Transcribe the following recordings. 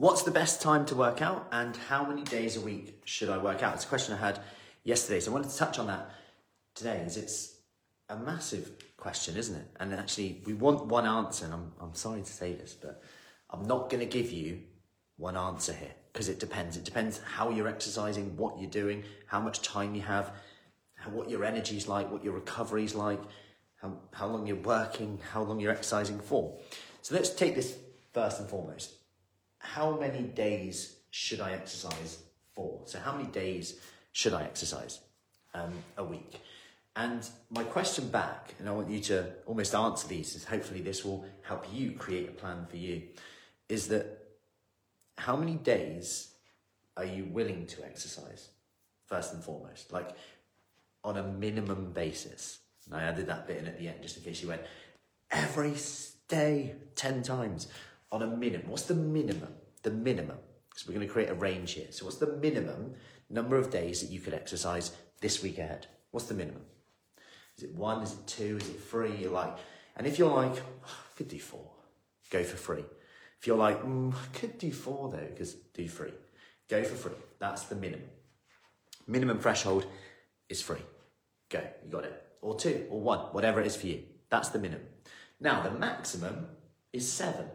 What's the best time to work out and how many days a week should I work out? It's a question I had yesterday, so I wanted to touch on that today as it's a massive question, isn't it? And actually, we want one answer, and I'm, I'm sorry to say this, but I'm not going to give you one answer here because it depends. It depends how you're exercising, what you're doing, how much time you have, how, what your energy's like, what your recovery's like, how, how long you're working, how long you're exercising for. So let's take this first and foremost how many days should I exercise for? So, how many days should I exercise um, a week? And my question back, and I want you to almost answer these, is hopefully this will help you create a plan for you, is that how many days are you willing to exercise, first and foremost? Like on a minimum basis. And I added that bit in at the end just in case you went, every day, 10 times on a minimum. What's the minimum? The minimum. Because we're going to create a range here. So, what's the minimum number of days that you could exercise this week ahead? What's the minimum? Is it one? Is it two? Is it three? You're like, and if you're like, oh, I could do four, go for free. If you're like, mm, I could do four though, because do three, go for free. That's the minimum. Minimum threshold is free. Go, you got it. Or two, or one, whatever it is for you. That's the minimum. Now, the maximum is seven.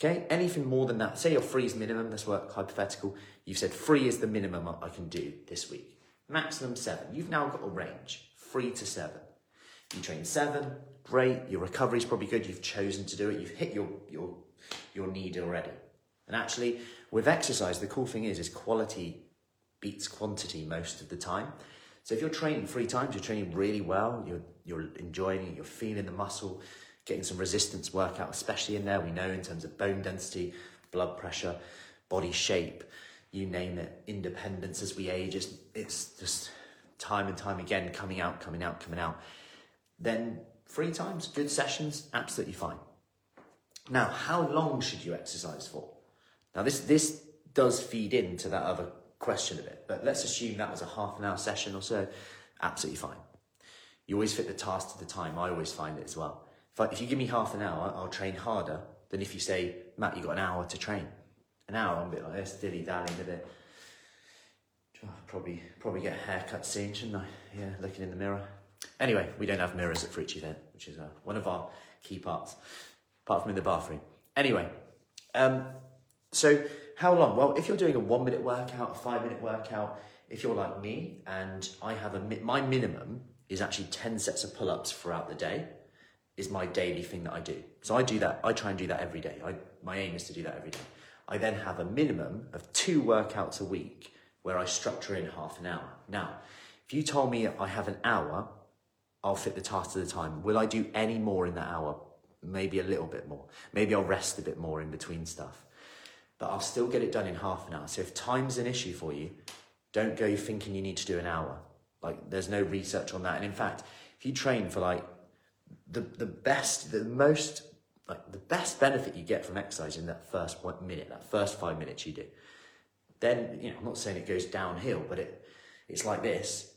Okay, anything more than that, say your free is minimum, let's work hypothetical. You've said free is the minimum I can do this week. Maximum seven. You've now got a range, three to seven. You train seven, great. Your recovery is probably good. You've chosen to do it. You've hit your, your, your need already. And actually, with exercise, the cool thing is, is quality beats quantity most of the time. So if you're training three times, you're training really well, you're, you're enjoying it, you're feeling the muscle, getting some resistance workout, especially in there, we know in terms of bone density, blood pressure, body shape, you name it, independence as we age, it's, it's just time and time again coming out, coming out, coming out. Then three times, good sessions, absolutely fine. Now, how long should you exercise for? Now, this, this does feed into that other question a bit, but let's assume that was a half an hour session or so, absolutely fine. You always fit the task to the time, I always find it as well. If, I, if you give me half an hour, I'll train harder than if you say, Matt, you've got an hour to train. An hour, I'm a bit like this, dilly dallying a bit. Probably, probably get a haircut soon, shouldn't I? Yeah, looking in the mirror. Anyway, we don't have mirrors at Fruci Fit, which is uh, one of our key parts, apart from in the bathroom. Anyway, um, so how long? Well, if you're doing a one minute workout, a five minute workout, if you're like me and I have a, my minimum is actually 10 sets of pull ups throughout the day is my daily thing that I do. So I do that. I try and do that every day. I, my aim is to do that every day. I then have a minimum of two workouts a week where I structure in half an hour. Now, if you told me I have an hour, I'll fit the task to the time. Will I do any more in that hour? Maybe a little bit more. Maybe I'll rest a bit more in between stuff. But I'll still get it done in half an hour. So if time's an issue for you, don't go thinking you need to do an hour. Like there's no research on that. And in fact, if you train for like the, the best, the most, like the best benefit you get from exercising that first one minute, that first five minutes you do. Then, you know, I'm not saying it goes downhill, but it, it's like this.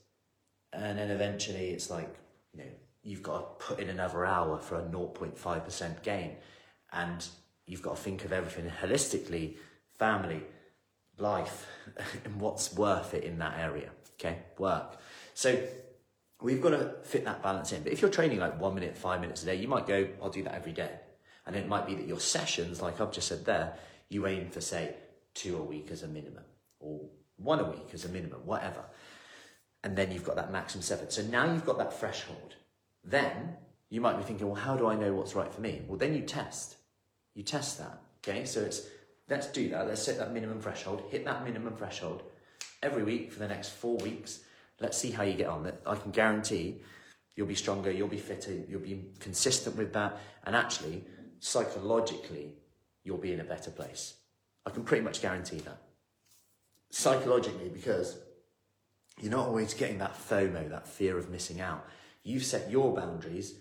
And then eventually it's like, you know, you've got to put in another hour for a 0.5% gain. And you've got to think of everything holistically, family, life, and what's worth it in that area. Okay, work. So we've got to fit that balance in. But if you're training like one minute, five minutes a day, you might go, I'll do that every day. And it might be that your sessions, like I've just said there, you aim for, say, two a week as a minimum, or one a week as a minimum, whatever. And then you've got that maximum seven. So now you've got that threshold. Then you might be thinking, well, how do I know what's right for me? Well, then you test. You test that. Okay, so it's let's do that. Let's set that minimum threshold, hit that minimum threshold every week for the next four weeks Let's see how you get on. I can guarantee you'll be stronger, you'll be fitter, you'll be consistent with that, and actually, psychologically, you'll be in a better place. I can pretty much guarantee that. Psychologically, because you're not always getting that FOMO, that fear of missing out. You've set your boundaries.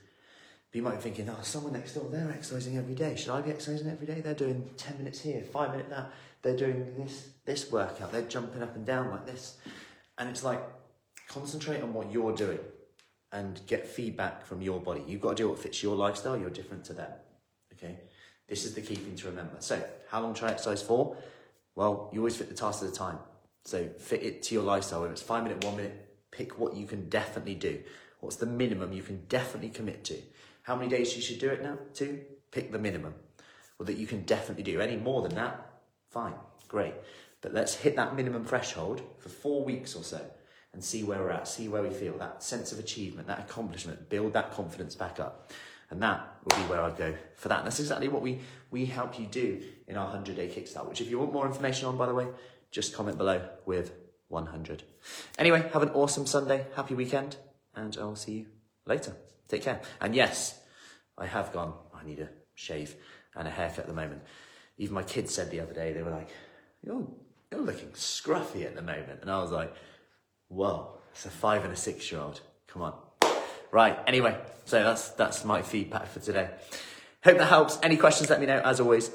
But you might be thinking, oh, someone next door, they're exercising every day. Should I be exercising every day? They're doing 10 minutes here, five minutes that. They're doing this, this workout. They're jumping up and down like this. And it's like, Concentrate on what you're doing and get feedback from your body. You've got to do what fits your lifestyle, you're different to them. Okay? This is the key thing to remember. So, how long try exercise for? Well, you always fit the task at a time. So, fit it to your lifestyle. Whether it's five minute, one minute, pick what you can definitely do. What's the minimum you can definitely commit to? How many days you should do it now? Two? Pick the minimum. Or that you can definitely do. Any more than that, fine, great. But let's hit that minimum threshold for four weeks or so and see where we're at, see where we feel, that sense of achievement, that accomplishment, build that confidence back up. And that will be where I'd go for that. And that's exactly what we, we help you do in our 100 day kickstart, which if you want more information on, by the way, just comment below with 100. Anyway, have an awesome Sunday, happy weekend, and I'll see you later. Take care. And yes, I have gone, I need a shave and a haircut at the moment. Even my kids said the other day, they were like, you're, you're looking scruffy at the moment. And I was like, whoa, it's a five and a six year old. Come on. Right. Anyway, so that's, that's my feedback for today. Hope that helps. Any questions, let me know as always.